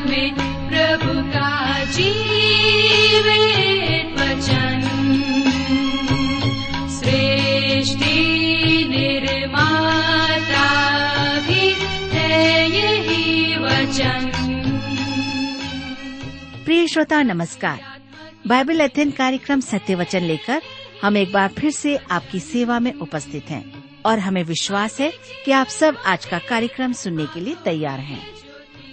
में प्रभु का प्रिय श्रोता, नमस्कार। बाइबल अध्ययन कार्यक्रम सत्य वचन लेकर हम एक बार फिर से आपकी सेवा में उपस्थित हैं और हमें विश्वास है कि आप सब आज का कार्यक्रम सुनने के लिए तैयार हैं।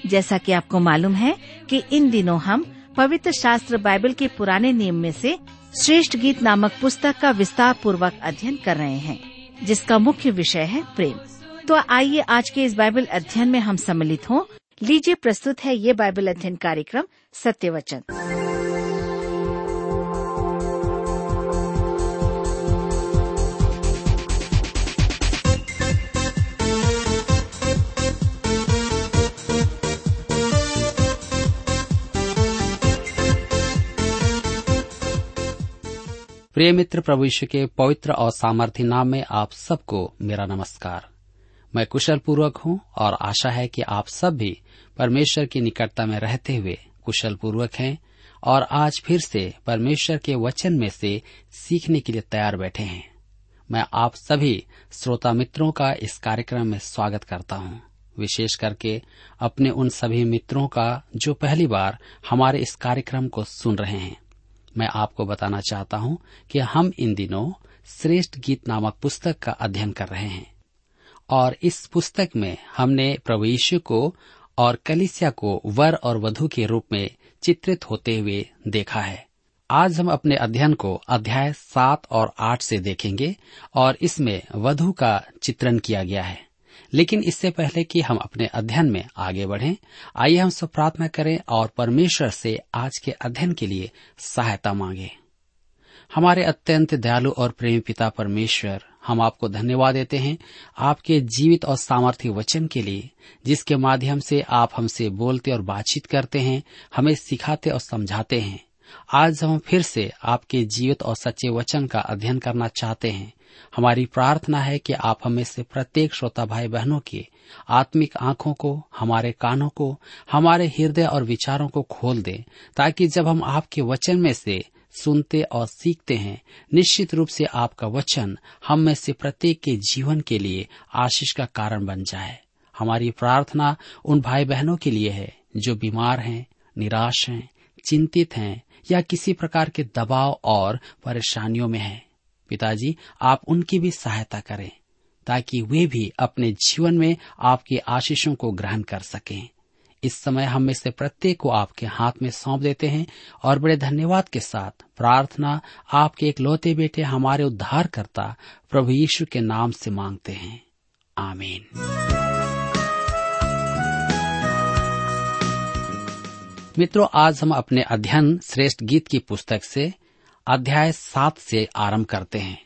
जैसा कि आपको मालूम है कि इन दिनों हम पवित्र शास्त्र बाइबल के पुराने नियम में से श्रेष्ठ गीत नामक पुस्तक का विस्तार पूर्वक अध्ययन कर रहे हैं, जिसका मुख्य विषय है प्रेम। तो आइए आज के इस बाइबल अध्ययन में हम सम्मिलित हों। लीजिए, प्रस्तुत है ये बाइबल अध्ययन कार्यक्रम सत्य वचन प्रिय मित्र प्रभु के पवित्र और सामर्थ्य नाम में आप सबको मेरा नमस्कार। मैं कुशल पूर्वक हूँ और आशा है कि आप सब भी परमेश्वर की निकटता में रहते हुए कुशल पूर्वक हैं और आज फिर से परमेश्वर के वचन में से सीखने के लिए तैयार बैठे हैं। मैं आप सभी श्रोता मित्रों का इस कार्यक्रम में स्वागत करता हूँ। विशेष करके अपने उन सभी मित्रों का जो पहली बार हमारे इस कार्यक्रम को सुन रहे हैं। मैं आपको बताना चाहता हूँ कि हम इन दिनों श्रेष्ठ गीत नामक पुस्तक का अध्ययन कर रहे हैं। और इस पुस्तक में हमने प्रभु यीशु को और कलिसिया को वर और वधु के रूप में चित्रित होते हुए देखा है। आज हम अपने अध्ययन को अध्याय सात और आठ से देखेंगे और इसमें वधु का चित्रण किया गया है। लेकिन इससे पहले कि हम अपने अध्ययन में आगे बढ़ें, आइए हम सब प्रार्थना करें और परमेश्वर से आज के अध्ययन के लिए सहायता मांगे। हमारे अत्यंत दयालु और प्रेमी पिता परमेश्वर, हम आपको धन्यवाद देते हैं आपके जीवित और सामर्थ्य वचन के लिए, जिसके माध्यम से आप हमसे बोलते और बातचीत करते हैं, हमें सिखाते और समझाते हैं। आज हम फिर से आपके जीवित और सच्चे वचन का अध्ययन करना चाहते हैं। हमारी प्रार्थना है कि आप हमें से प्रत्येक श्रोता भाई बहनों की आत्मिक आँखों को, हमारे कानों को, हमारे हृदय और विचारों को खोल दें, ताकि जब हम आपके वचन में से सुनते और सीखते हैं, निश्चित रूप से आपका वचन हम में से प्रत्येक के जीवन के लिए आशीष का कारण बन जाए। हमारी प्रार्थना उन भाई बहनों के लिए है जो बीमार हैं, निराश हैं, चिंतित हैं या किसी प्रकार के दबाव और परेशानियों में हैं। पिताजी, आप उनकी भी सहायता करें, ताकि वे भी अपने जीवन में आपकी आशीषों को ग्रहण कर सकें। इस समय हम में से प्रत्येक को आपके हाथ में सौंप देते हैं और बड़े धन्यवाद के साथ प्रार्थना आपके एक लौते बेटे, हमारे उद्धार करता प्रभु यीशु के नाम से मांगते हैं। आमीन। मित्रों, आज हम अपने अध्ययन श्रेष्ठ गीत की पुस्तक से अध्याय सात से आरंभ करते हैं।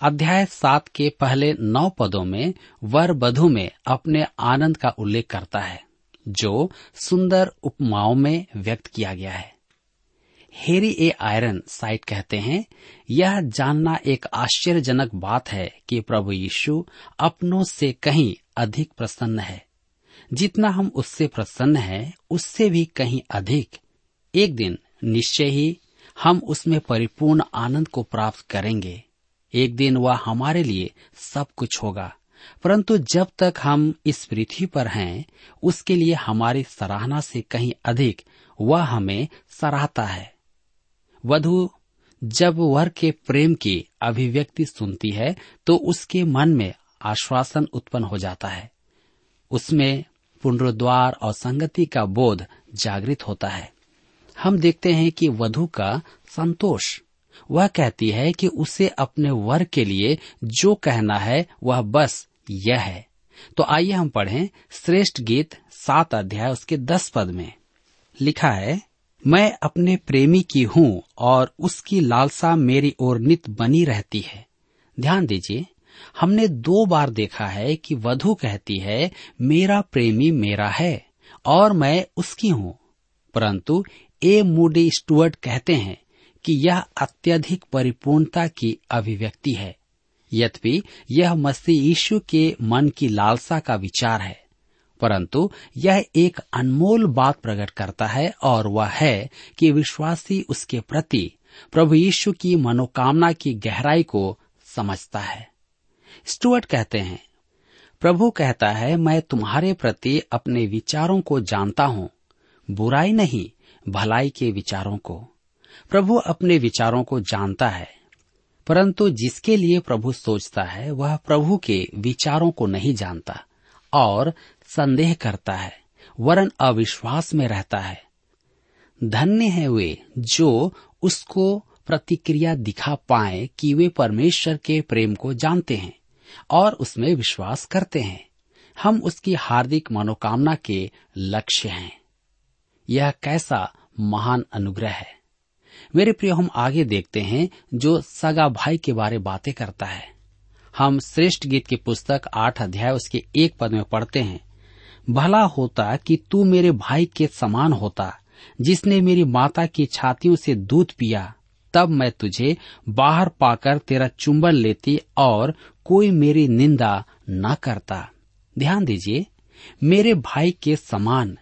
अध्याय सात के पहले नौ पदों में वर बधु में अपने आनंद का उल्लेख करता है, जो सुंदर उपमाओं में व्यक्त किया गया है। हेरी ए आयरन साइट कहते हैं, यह जानना एक आश्चर्यजनक बात है कि प्रभु यीशु अपनों से कहीं अधिक प्रसन्न है। जितना हम उससे प्रसन्न हैं, उससे भी कहीं अधिक। एक दिन निश्चय ही हम उसमें परिपूर्ण आनंद को प्राप्त करेंगे। एक दिन वह हमारे लिए सब कुछ होगा। परंतु जब तक हम इस पृथ्वी पर हैं, उसके लिए हमारी सराहना से कहीं अधिक वह हमें सराहता है। वधु, जब वर के प्रेम की अभिव्यक्ति सुनती है तो उसके मन में आश्वासन उत्पन्न हो जाता है। उसमें पुनरुद्वार और संगति का बोध जागृत होता है। हम देखते हैं कि वधु का संतोष। वह कहती है कि उसे अपने वर के लिए जो कहना है, वह बस यह है। तो आइए हम पढ़ें श्रेष्ठ गीत सात अध्याय, उसके दस पद में। लिखा है, मैं अपने प्रेमी की हूँ और उसकी लालसा मेरी ओर नित बनी रहती है। ध्यान दीजिए, हमने दो बार देखा है कि वधु कहती है, मेरा प्रेमी मेरा है और मैं उसकी हूँ। परंतु ए मूडी स्टुअर्ट कहते हैं कि यह अत्यधिक परिपूर्णता की अभिव्यक्ति है। यद्यपि यह मसीह यीशु के मन की लालसा का विचार है, परंतु यह एक अनमोल बात प्रकट करता है और वह है कि विश्वासी उसके प्रति प्रभु यीशु की मनोकामना की गहराई को समझता है। स्टुअर्ट कहते हैं, प्रभु कहता है, मैं तुम्हारे प्रति अपने विचारों को जानता हूँ। बुराई नहीं भलाई के विचारों को। प्रभु अपने विचारों को जानता है, परंतु जिसके लिए प्रभु सोचता है, वह प्रभु के विचारों को नहीं जानता और संदेह करता है, वरन अविश्वास में रहता है। धन्य है वे जो उसको प्रतिक्रिया दिखा पाए कि वे परमेश्वर के प्रेम को जानते हैं और उसमें विश्वास करते हैं। हम उसकी हार्दिक मनोकामना के लक्ष्य हैं। यह कैसा महान अनुग्रह है। मेरे प्रिय, हम आगे देखते हैं जो सगा भाई के बारे बातें करता है। हम श्रेष्ठ गीत की पुस्तक आठ अध्याय उसके एक पद में पढ़ते हैं। भला होता कि तू मेरे भाई के समान होता, जिसने मेरी माता की छातियों से दूध पिया, तब मैं तुझे बाहर पाकर तेरा चुंबन लेती और कोई मेरी निंदा न करता। ध्यान दीजिए, मेरे भाई के समान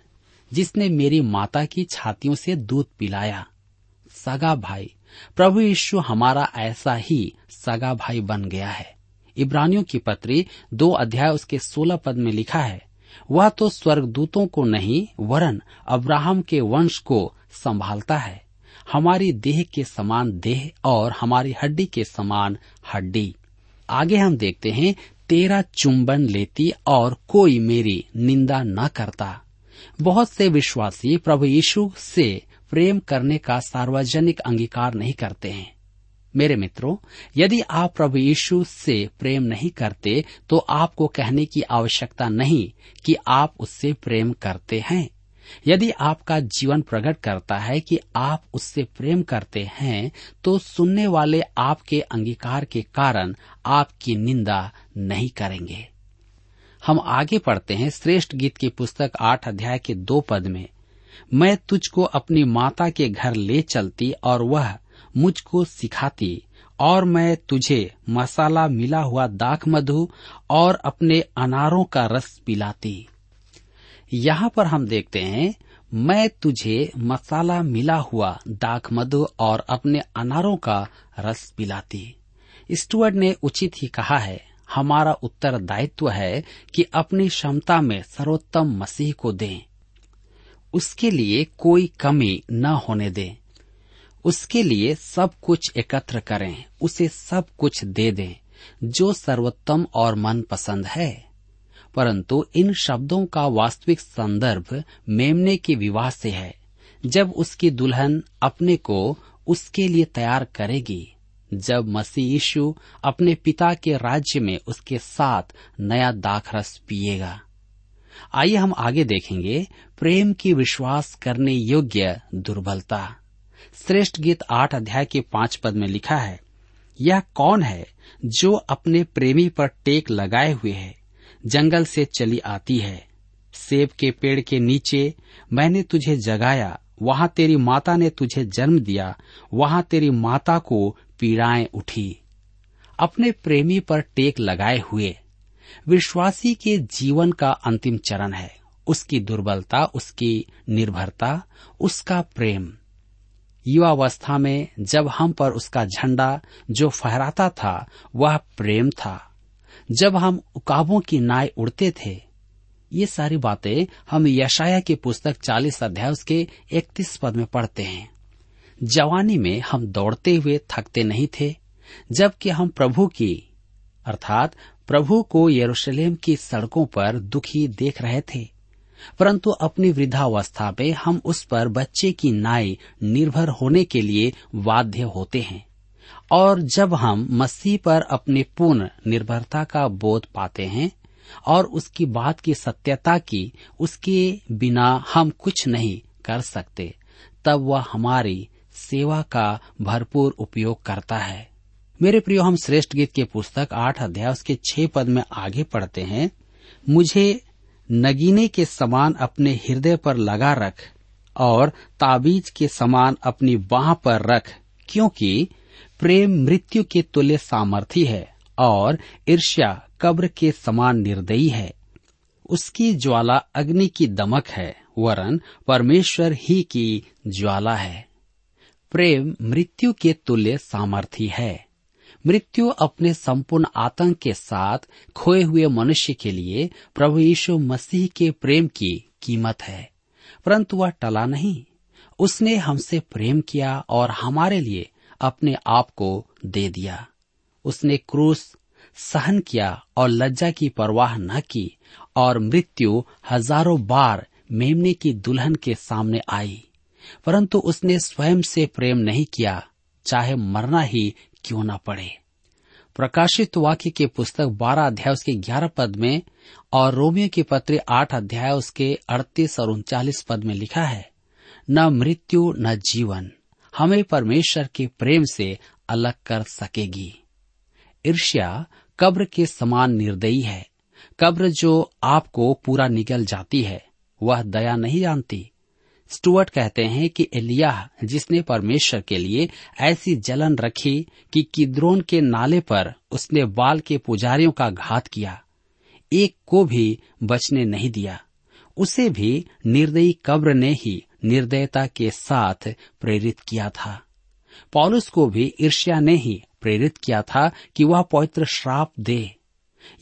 जिसने मेरी माता की छातियों से दूध पिलाया। सगा भाई, प्रभु यीशु हमारा ऐसा ही सगा भाई बन गया है। इब्रानियों की पत्री दो अध्याय उसके सोलह पद में लिखा है, वह तो स्वर्गदूतों को नहीं, वरन अब्राहम के वंश को संभालता है। हमारी देह के समान देह और हमारी हड्डी के समान हड्डी। आगे हम देखते हैं, तेरा चुंबन लेती और कोई मेरी निंदा न करता। बहुत से विश्वासी प्रभु यीशु से प्रेम करने का सार्वजनिक अंगीकार नहीं करते हैं। मेरे मित्रों, यदि आप प्रभु यीशु से प्रेम नहीं करते तो आपको कहने की आवश्यकता नहीं कि आप उससे प्रेम करते हैं। यदि आपका जीवन प्रकट करता है कि आप उससे प्रेम करते हैं तो सुनने वाले आपके अंगीकार के कारण आपकी निंदा नहीं करेंगे। हम आगे पढ़ते हैं श्रेष्ठ गीत की पुस्तक आठ अध्याय के दो पद में। मैं तुझको अपनी माता के घर ले चलती और वह मुझको सिखाती, और मैं तुझे मसाला मिला हुआ दाख मधु और अपने अनारों का रस पिलाती। यहाँ पर हम देखते हैं, मैं तुझे मसाला मिला हुआ दाख मधु और अपने अनारों का रस पिलाती। स्टुअर्ट ने उचित ही कहा है हमारा उत्तरदायित्व है कि अपनी क्षमता में सर्वोत्तम मसीह को दें। उसके लिए कोई कमी न होने दें। उसके लिए सब कुछ एकत्र करें, उसे सब कुछ दे दें, जो सर्वोत्तम और मनपसंद है। परंतु इन शब्दों का वास्तविक संदर्भ मेमने के विवाह से है, जब उसकी दुल्हन अपने को उसके लिए तैयार करेगी। जब मसीह यीशु अपने पिता के राज्य में उसके साथ नया दाखरस पिएगा। आइए हम आगे देखेंगे, प्रेम की विश्वास करने योग्य दुर्बलता। श्रेष्ठ गीत आठ अध्याय के पाँच पद में लिखा है, यह कौन है जो अपने प्रेमी पर टेक लगाए हुए है, जंगल से चली आती है, सेब के पेड़ के नीचे मैंने तुझे जगाया वहाँ तेरी माता ने तुझे जन्म दिया, वहाँ तेरी माता को पीड़ाएँ उठी। अपने प्रेमी पर टेक लगाए हुए। विश्वासी के जीवन का अंतिम चरण है। उसकी दुर्बलता, उसकी निर्भरता, उसका प्रेम। युवावस्था में जब हम पर उसका झंडा जो फहराता था, वह प्रेम था। जब हम उकाबों की नाय उड़ते थे ये सारी बातें हम यशाया की पुस्तक चालीस अध्याय उसके इकतीस पद में पढ़ते हैं। जवानी में हम दौड़ते हुए थकते नहीं थे, जबकि हम प्रभु की, अर्थात प्रभु को यरूशलेम की सड़कों पर दुखी देख रहे थे। परंतु अपनी वृद्धावस्था में हम उस पर बच्चे की नाई निर्भर होने के लिए बाध्य होते हैं, और जब हम मसीह पर अपनी पूर्ण निर्भरता का बोध पाते हैं और उसकी बात की सत्यता की उसके बिना हम कुछ नहीं कर सकते। तब वह हमारी सेवा का भरपूर उपयोग करता है। मेरे प्रियो, हम श्रेष्ठ गीत के पुस्तक आठ अध्याय उसके छह पद में आगे पढ़ते हैं। मुझे नगीने के समान अपने हृदय पर लगा रख और ताबीज के समान अपनी बाह पर रख, क्योंकि प्रेम मृत्यु के तुल्य सामर्थी है। और ईर्ष्या कब्र के समान निर्दयी है। उसकी ज्वाला अग्नि की दमक है, वरन परमेश्वर ही की ज्वाला है। प्रेम मृत्यु के तुल्य सामर्थी है। मृत्यु अपने संपूर्ण आतंक के साथ खोए हुए मनुष्य के लिए प्रभु यीशु मसीह के प्रेम की कीमत है। परंतु वह टला नहीं। उसने हमसे प्रेम किया और हमारे लिए अपने आप को दे दिया। उसने क्रूस सहन किया और लज्जा की परवाह न की और मृत्यु हज़ारों बार मेमने की दुल्हन के सामने आई। परंतु उसने स्वयं से प्रेम नहीं किया, चाहे मरना ही क्यों न पड़े। प्रकाशित वाक्य के पुस्तक बारह अध्याय उसके ग्यारह पद में और रोमियो के पत्र आठ अध्याय उसके अड़तीस और उनचालीस पद में लिखा है, न मृत्यु, न जीवन, हमें परमेश्वर के प्रेम से अलग कर सकेगी। ईर्ष्या कब्र के समान निर्दयी है। कब्र जो आपको पूरा निगल जाती है, वह दया नहीं जानती। स्टुअर्ट कहते हैं कि एलिया जिसने परमेश्वर के लिए ऐसी जलन रखी कि किद्रोन के नाले पर उसने बाल के पुजारियों का घात किया। एक को भी बचने नहीं दिया। उसे भी निर्दयी कब्र ने ही निर्दयता के साथ प्रेरित किया था। पॉलुस को भी ईर्ष्या ने ही प्रेरित किया था कि वह पवित्र श्राप दे।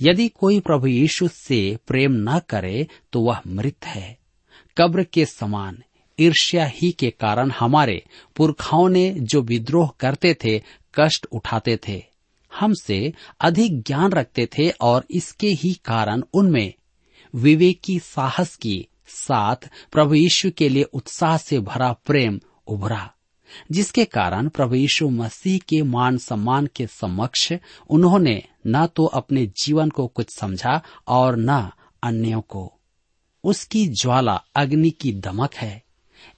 यदि कोई प्रभु यीशु से प्रेम न करे तो वह मृत है। कब्र के समान, ईर्ष्या ही के कारण हमारे पुरखाओं ने जो विद्रोह करते थे, कष्ट उठाते थे। हमसे अधिक ज्ञान रखते थे और इसके ही कारण उनमें विवेकी साहस की साथ प्रभु यीशु के लिए उत्साह से भरा प्रेम उभरा। जिसके कारण प्रभु यीशु मसीह के मान सम्मान के समक्ष उन्होंने न तो अपने जीवन को कुछ समझा और न अन्यों को। उसकी ज्वाला अग्नि की दमक है।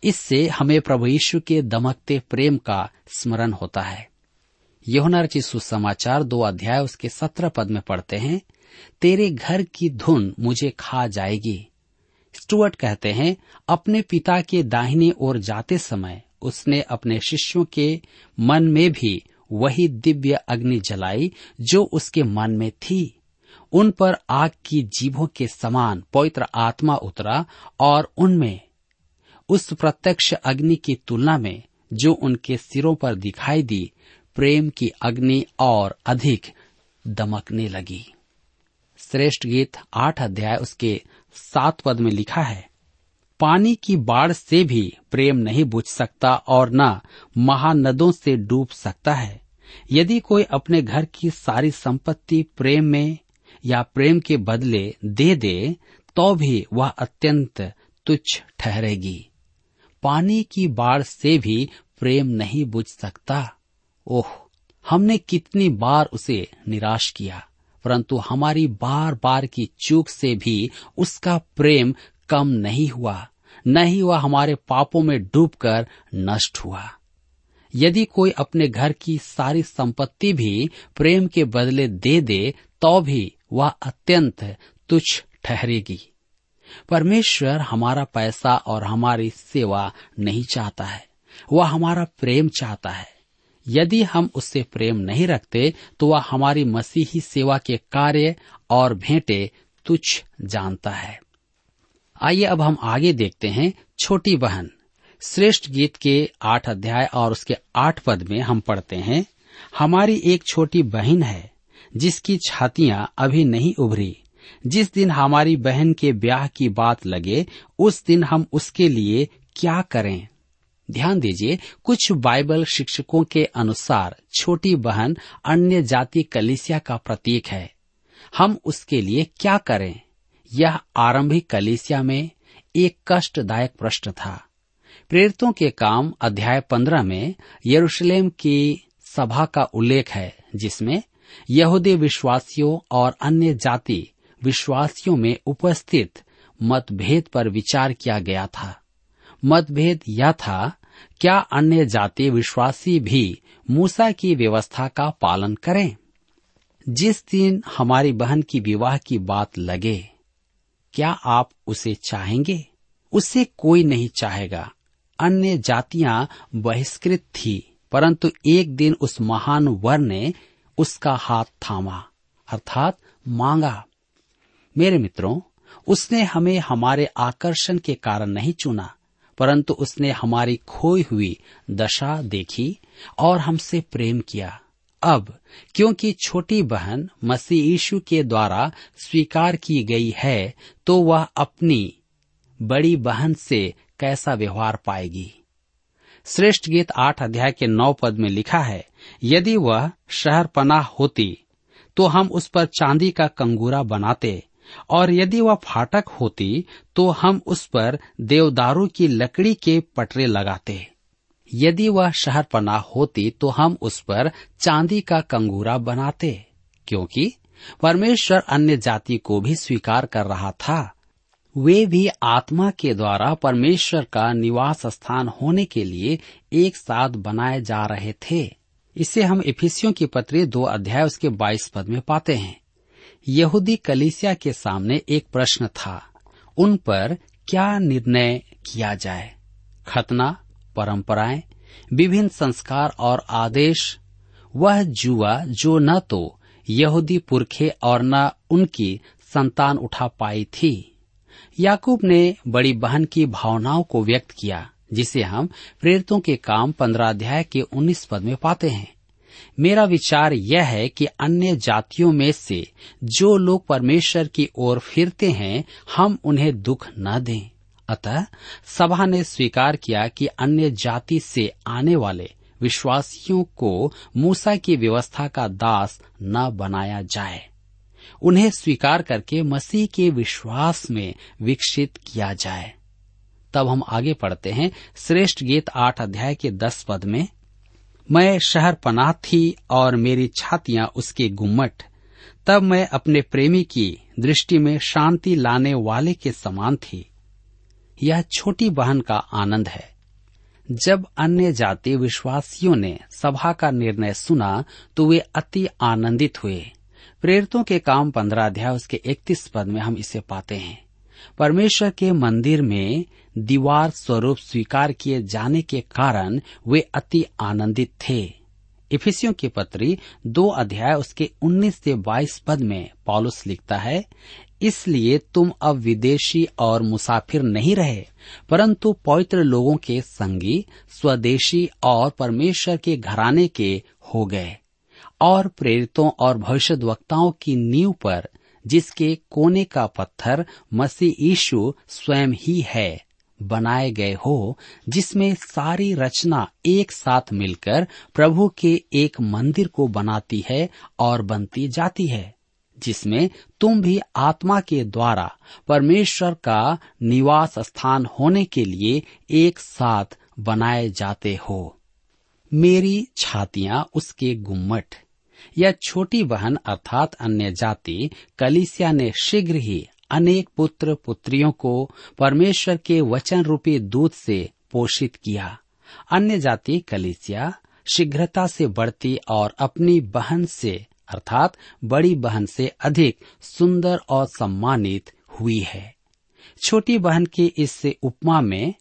इससे हमें प्रभु यीशु के दमकते प्रेम का स्मरण होता है। यहुना रचित सुसमाचार दो अध्याय उसके सत्रह पद में पढ़ते हैं, तेरे घर की धुन मुझे खा जाएगी। स्टुअर्ट कहते हैं, अपने पिता के दाहिने ओर जाते समय उसने अपने शिष्यों के मन में भी वही दिव्य अग्नि जलाई जो उसके मन में थी। उन पर आग की जीभों के समान पवित्र आत्मा उतरा और उनमें उस प्रत्यक्ष अग्नि की तुलना में जो उनके सिरों पर दिखाई दी, प्रेम की अग्नि और अधिक दमकने लगी। श्रेष्ठ गीत आठ अध्याय उसके सात पद में लिखा है पानी की बाढ़ से भी प्रेम नहीं बुझ सकता और न महानदों से डूब सकता है। यदि कोई अपने घर की सारी संपत्ति प्रेम में या प्रेम के बदले दे दे तो भी वह अत्यंत तुच्छ ठहरेगी। पानी की बाढ़ से भी प्रेम नहीं बुझ सकता। ओह, हमने कितनी बार उसे निराश किया, परंतु हमारी बार बार की चूक से भी उसका प्रेम कम नहीं हुआ न ही वह हमारे पापों में डूबकर नष्ट हुआ। यदि कोई अपने घर की सारी संपत्ति भी प्रेम के बदले दे दे तो भी वह अत्यंत तुच्छ ठहरेगी। परमेश्वर हमारा पैसा और हमारी सेवा नहीं चाहता है, वह हमारा प्रेम चाहता है। यदि हम उससे प्रेम नहीं रखते तो वह हमारी मसीही सेवा के कार्य और भेंटे तुच्छ जानता है। आइए अब हम आगे देखते हैं छोटी बहन। श्रेष्ठ गीत के आठ अध्याय और उसके आठ पद में हम पढ़ते हैं, हमारी एक छोटी बहन है, जिसकी छातियाँ अभी नहीं उभरी। जिस दिन हमारी बहन के ब्याह की बात लगे, उस दिन हम उसके लिए क्या करें? ध्यान दीजिए, कुछ बाइबल शिक्षकों के अनुसार छोटी बहन अन्य जाति कलिसिया का प्रतीक है। हम उसके लिए क्या करें? यह आरंभिक कलिसिया में एक कष्टदायक प्रश्न था। प्रेरितों के काम अध्याय पंद्रह में यरूशलेम की सभा का उल्लेख है, जिसमें यहूदी विश्वासियों और अन्य जाति विश्वासियों में उपस्थित मतभेद पर विचार किया गया था। मतभेद यह था, क्या अन्य जाति विश्वासी भी मूसा की व्यवस्था का पालन करें? जिस दिन हमारी बहन की विवाह की बात लगे क्या आप उसे चाहेंगे? उसे कोई नहीं चाहेगा। अन्य जातियाँ बहिष्कृत थी, परंतु एक दिन उस महान वर ने उसका हाथ थामा, अर्थात मांगा। मेरे मित्रों, उसने हमें हमारे आकर्षण के कारण नहीं चुना, परंतु उसने हमारी खोई हुई दशा देखी और हमसे प्रेम किया। अब, क्योंकि छोटी बहन मसीह यीशु के द्वारा स्वीकार की गई है तो वह अपनी बड़ी बहन से कैसा व्यवहार पाएगी? श्रेष्ठ गीत आठ अध्याय के नौ पद में लिखा है, यदि वह शहर पनाह होती तो हम उस पर चांदी का कंगूरा बनाते, और यदि वह फाटक होती तो हम उस पर देवदारू की लकड़ी के पटरे लगाते। यदि वह शहर पनाह होती तो हम उस पर चांदी का कंगूरा बनाते, क्योंकि परमेश्वर अन्य जाति को भी स्वीकार कर रहा था। वे भी आत्मा के द्वारा परमेश्वर का निवास स्थान होने के लिए एक साथ बनाए जा रहे थे। इसे हम इफिसियों की पत्री दो अध्याय उसके बाईस पद में पाते हैं। यहूदी कलीसिया के सामने एक प्रश्न था, उन पर क्या निर्णय किया जाए? खतना परंपराएँ, विभिन्न संस्कार और आदेश, वह जुआ जो न तो यहूदी पुरखे और न उनकी संतान उठा पाई थी। याकूब ने बड़ी बहन की भावनाओं को व्यक्त किया, जिसे हम प्रेरितों के काम पंद्रह अध्याय के उन्नीस पद में पाते हैं। मेरा विचार यह है कि अन्य जातियों में से जो लोग परमेश्वर की ओर फिरते हैं, हम उन्हें दुख न दें। अतः सभा ने स्वीकार किया कि अन्य जाति से आने वाले विश्वासियों को मूसा की व्यवस्था का दास न बनाया जाए। उन्हें स्वीकार करके मसीह के विश्वास में विकसित किया जाए। तब हम आगे पढ़ते हैं श्रेष्ठ गीत आठ अध्याय के दस पद में, मैं शहर पनाह थी और मेरी छातियाँ उसके गुम्मट, तब मैं अपने प्रेमी की दृष्टि में शांति लाने वाले के समान थी। यह छोटी बहन का आनंद है। जब अन्य जाति विश्वासियों ने सभा का निर्णय सुना तो वे अति आनंदित हुए। प्रेरितों के काम पंद्रह अध्याय उसके इकतीस पद में हम इसे पाते हैं। परमेश्वर के मंदिर में दीवार स्वरूप स्वीकार किए जाने के कारण वे अति आनंदित थे। इफिसियों की पत्री दो अध्याय उसके 19 से 22 पद में पॉलुस लिखता है इसलिए तुम अब विदेशी और मुसाफिर नहीं रहे, परंतु पवित्र लोगों के संगी, स्वदेशी और परमेश्वर के घराने के हो गए, और प्रेरितों और भविष्य वक्ताओं की नींव पर, जिसके कोने का पत्थर मसीह यीशु स्वयं ही है, बनाए गए हो, जिसमें सारी रचना एक साथ मिलकर प्रभु के एक मंदिर को बनाती है और बनती जाती है। जिसमें तुम भी आत्मा के द्वारा परमेश्वर का निवास स्थान होने के लिए एक साथ बनाए जाते हो। मेरी छातियाँ उसके गुम्मट यह छोटी बहन अर्थात अन्य जाति, कलिसिया ने शीघ्र ही अनेक पुत्र पुत्रियों को परमेश्वर के वचन रूपी दूध से पोषित किया। अन्य जाति कलिसिया शीघ्रता से बढ़ती और अपनी बहन से अर्थात बड़ी बहन से अधिक सुंदर और सम्मानित हुई है। छोटी बहन की इस उपमा में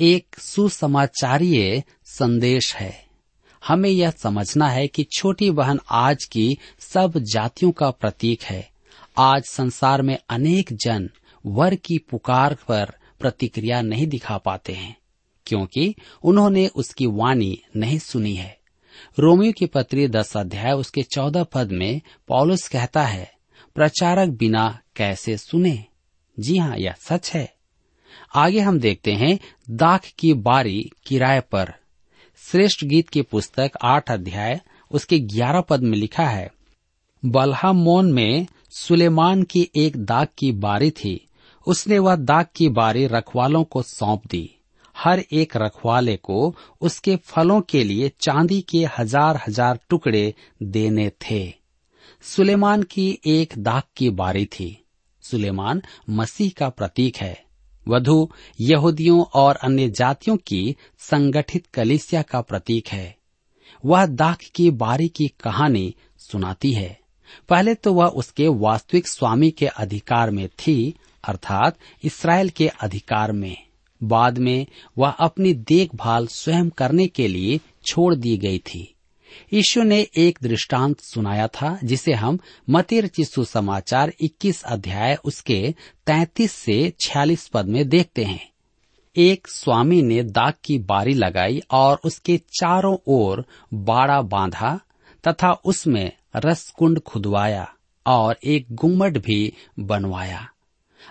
एक सुसमाचारीय संदेश है। हमें यह समझना है कि छोटी बहन आज की सब जातियों का प्रतीक है। आज संसार में अनेक जन वर की पुकार पर प्रतिक्रिया नहीं दिखा पाते हैं, क्योंकि उन्होंने उसकी वाणी नहीं सुनी है। रोमियो की पत्री दस अध्याय, उसके चौदह पद में पॉलुस कहता है, प्रचारक बिना कैसे सुने? जी हाँ यह सच है। आगे हम देखते हैं, दाख की बारी किराए पर। श्रेष्ठ गीत की पुस्तक आठ अध्याय, उसके ग्यारह पद में लिखा है, बल्हामोन में सुलेमान की एक दाग की बारी थी, उसने वह दाग की बारी रखवालों को सौंप दी। हर एक रखवाले को उसके फलों के लिए चांदी के हज़ार हज़ार टुकड़े देने थे। सुलेमान की एक दाग की बारी थी। सुलेमान मसीह का प्रतीक है। वधु, यहूदियों और अन्य जातियों की संगठित कलिसिया का प्रतीक है। वह दाख की बारी की कहानी सुनाती है। पहले तो वह उसके वास्तविक स्वामी के अधिकार में थी, अर्थात इसराइल के अधिकार में। बाद में वह अपनी देखभाल स्वयं करने के लिए छोड़ दी गई थी। यीशु ने एक दृष्टांत सुनाया था, जिसे हम मतिर रचित सुसमाचार 21 अध्याय उसके 33 से 46 पद में देखते हैं। एक स्वामी ने दाग की बारी लगाई और उसके चारों ओर बाड़ा बांधा तथा उसमें रसकुंड खुदवाया और एक गुम्मट भी बनवाया।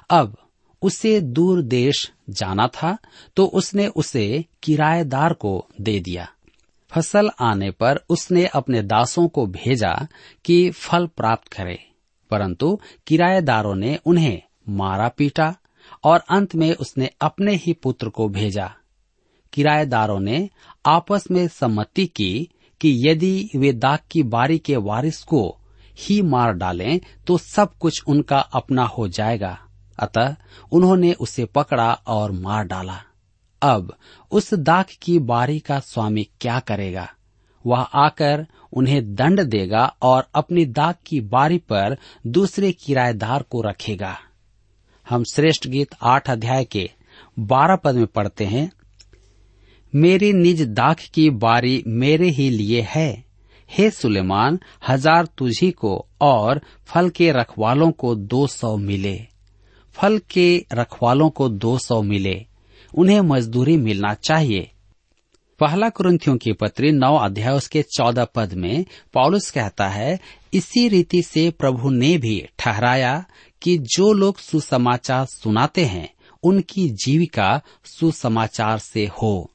अब उसे दूर देश जाना था तो उसने उसे किराएदार को दे दिया। फ़सल आने पर उसने अपने दासों को भेजा कि फल प्राप्त करे, परंतु किराएदारों ने उन्हें मारा पीटा और अंत में उसने अपने ही पुत्र को भेजा। किराएदारों ने आपस में सम्मति की कि यदि वे दाग की बारी के वारिस को ही मार डालें तो सब कुछ उनका अपना हो जाएगा। अतः उन्होंने उसे पकड़ा और मार डाला। अब उस दाख की बारी का स्वामी क्या करेगा? वह आकर उन्हें दंड देगा और अपनी दाग की बारी पर दूसरे किराएदार को रखेगा। हम श्रेष्ठ गीत आठ अध्याय के बारह पद में पढ़ते हैं। मेरी निज दाख की बारी मेरे ही लिए है। हे सुलेमान, हज़ार तुझी को और फल के रखवालों को दो सौ मिले। फल के रखवालों को दो सौ मिले। उन्हें मजदूरी मिलना चाहिए। पहला कुरंथियों की पत्री नौ अध्याय उसके चौदह पद में पॉलुस कहता है, इसी रीति से प्रभु ने भी ठहराया कि जो लोग सुसमाचार सुनाते हैं, उनकी जीविका सुसमाचार से हो।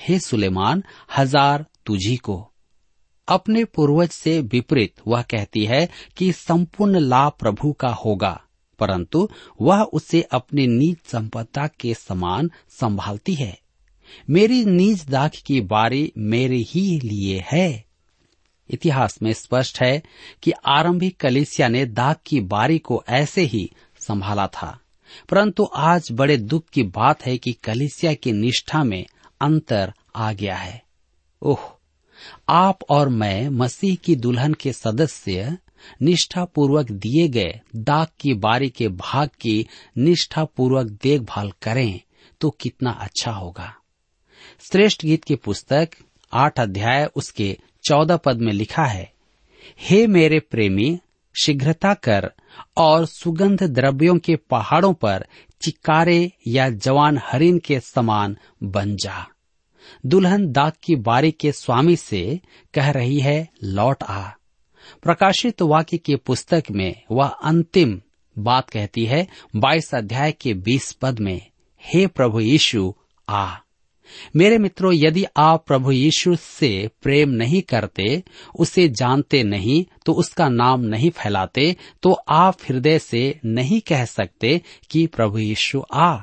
हे सुलेमान, हज़ार तुझी को। अपने पूर्वज से विपरीत वह कहती है कि संपूर्ण लाभ प्रभु का होगा। परंतु वह उसे अपनी नीच संपदा के समान संभालती है। मेरी नीच दाख की बारी मेरे ही लिए है। इतिहास में स्पष्ट है कि आरंभिक कलिसिया ने दाख की बारी को ऐसे ही संभाला था। परंतु आज बड़े दुख की बात है कि कलिसिया की निष्ठा में अंतर आ गया है। ओह, आप और मैं मसीह की दुल्हन के सदस्य निष्ठापूर्वक दिए गए दाग की बारी के भाग की निष्ठापूर्वक देखभाल करें तो कितना अच्छा होगा। श्रेष्ठ गीत की पुस्तक, आठ अध्याय, उसके चौदह पद में लिखा है, हे मेरे प्रेमी, शीघ्रता कर और सुगंध द्रव्यों के पहाड़ों पर चिकारे या जवान हरिन के समान बन जा। दुल्हन दाग की बारी के स्वामी से कह रही है, लौट आ। प्रकाशित वाक्य की पुस्तक में वह अंतिम बात कहती है, बाईस अध्याय के बीस पद में, हे प्रभु यीशु, आ। मेरे मित्रों, यदि आप प्रभु यीशु से प्रेम नहीं करते, उसे जानते नहीं तो उसका नाम नहीं फैलाते तो आप हृदय से नहीं कह सकते कि प्रभु यीशु आ।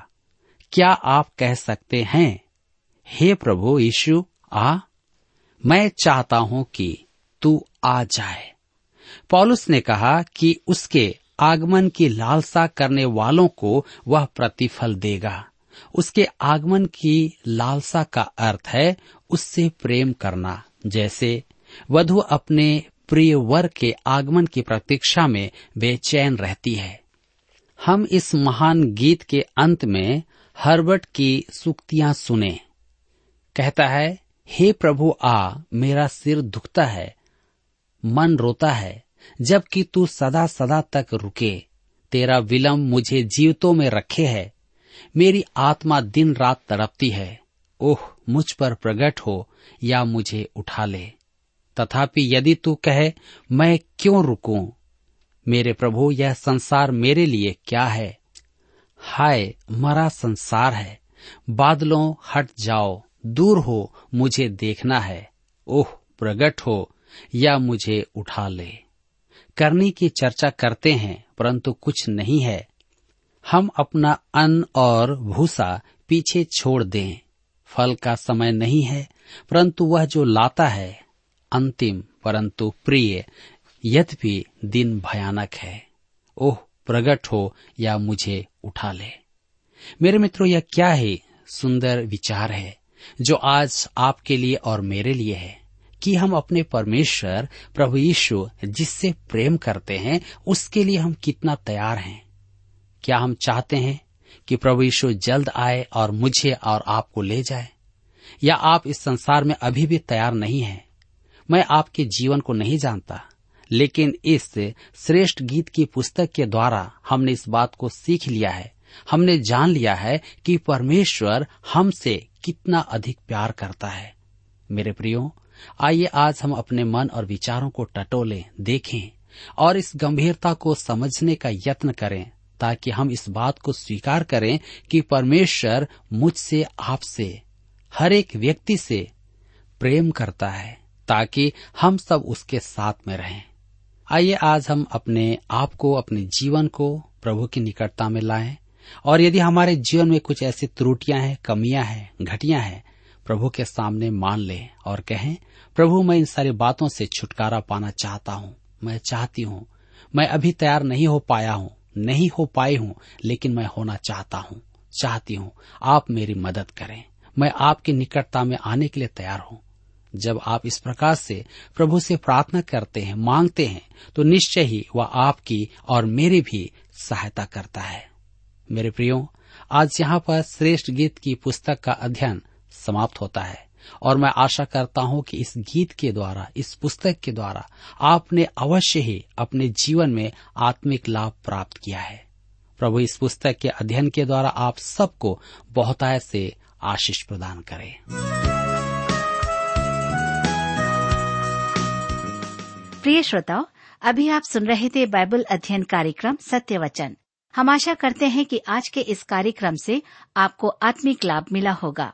क्या आप कह सकते हैं, हे प्रभु यीशु, आ। मैं चाहता हूँ कि तू आ जाए। पॉलुस ने कहा कि उसके आगमन की लालसा करने वालों को वह प्रतिफल देगा। उसके आगमन की लालसा का अर्थ है उससे प्रेम करना। जैसे वधु अपने प्रिय वर के आगमन की प्रतीक्षा में बेचैन रहती है। हम इस महान गीत के अंत में हर्बर्ट की सुक्तियाँ सुने। कहता है, हे प्रभु, आ, मेरा सिर दुखता है मन रोता है, जबकि तू सदा सदा तक रुके। तेरा विलम्ब मुझे जीवतों में रखे है। मेरी आत्मा दिन रात तड़पती है। ओह, मुझ पर प्रकट हो या मुझे उठा ले। तथापि यदि तू कहे, मैं क्यों रुकूं? मेरे प्रभु, यह संसार मेरे लिए क्या है? हाय, मरा संसार है। बादलों हट जाओ, दूर हो, मुझे देखना है। ओह प्रकट हो या मुझे उठा ले। करने की चर्चा करते हैं, परंतु कुछ नहीं है। हम अपना अन्न और भूसा पीछे छोड़ दें। फल का समय नहीं है, परंतु वह जो लाता है, अंतिम, परंतु प्रिय, यद्यपि दिन भयानक है। ओह प्रकट हो या मुझे उठा ले। मेरे मित्रों, यह क्या है सुंदर विचार है, जो आज आपके लिए और मेरे लिए है। कि हम अपने परमेश्वर प्रभु यीशु, जिससे प्रेम करते हैं, उसके लिए हम कितना तैयार हैं। क्या हम चाहते हैं कि प्रभु यीशु जल्द आए और मुझे और आपको ले जाए? या आप इस संसार में अभी भी तैयार नहीं हैं? मैं आपके जीवन को नहीं जानता, लेकिन इस श्रेष्ठ गीत की पुस्तक के द्वारा हमने इस बात को सीख लिया है। हमने जान लिया है कि परमेश्वर हमसे कितना अधिक प्यार करता है। मेरे प्रियो आइए आज हम अपने मन और विचारों को टटोले, देखें और इस गंभीरता को समझने का यत्न करें, ताकि हम इस बात को स्वीकार करें कि परमेश्वर मुझसे, आपसे, हर एक व्यक्ति से प्रेम करता है, ताकि हम सब उसके साथ में रहें। आइए आज हम अपने आप को, अपने जीवन को प्रभु की निकटता में लाएँ और यदि हमारे जीवन में कुछ ऐसी त्रुटियाँ हैं, कमियाँ हैं, घटियाँ हैं प्रभु के सामने मान लें और कहें, प्रभु, मैं इन सारी बातों से छुटकारा पाना चाहता हूँ। मैं चाहती हूँ। मैं अभी तैयार नहीं हो पाया हूँ। नहीं हो पाई हूँ, लेकिन मैं होना चाहता हूँ। चाहती हूँ, आप मेरी मदद करें। मैं आपकी निकटता में आने के लिए तैयार हूँ। जब आप इस प्रकार से प्रभु से प्रार्थना करते हैं, मांगते हैं तो निश्चय ही वह आपकी और मेरी भी सहायता करता है। मेरे प्रियो, आज यहाँ पर श्रेष्ठ गीत की पुस्तक का अध्ययन समाप्त होता है। और मैं आशा करता हूँ कि इस गीत के द्वारा, इस पुस्तक के द्वारा आपने अवश्य ही अपने जीवन में आत्मिक लाभ प्राप्त किया है। प्रभु, इस पुस्तक के अध्ययन के द्वारा आप सबको बहुतायत से आशीष प्रदान करें। प्रिय श्रोताओ, अभी आप सुन रहे थे बाइबल अध्ययन कार्यक्रम सत्य वचन हम आशा करते हैं कि आज के इस कार्यक्रम से आपको आत्मिक लाभ मिला होगा।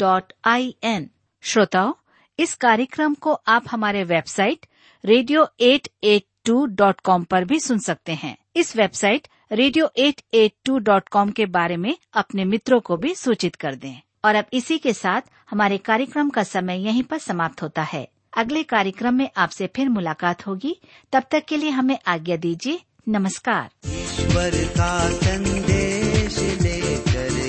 dot I N श्रोताओं, इस कार्यक्रम को आप हमारे website radio eight eight two dot com पर भी सुन सकते हैं। इस website radio eight eight two dot com के बारे में अपने मित्रों को भी सूचित कर दें। और अब इसी के साथ हमारे कार्यक्रम का समय यहीं पर समाप्त होता है। अगले कार्यक्रम में आपसे फिर मुलाकात होगी। तब तक के लिए हमें आज्ञा दीजिए। नमस्कार। ईश्वर का संदेश लेकर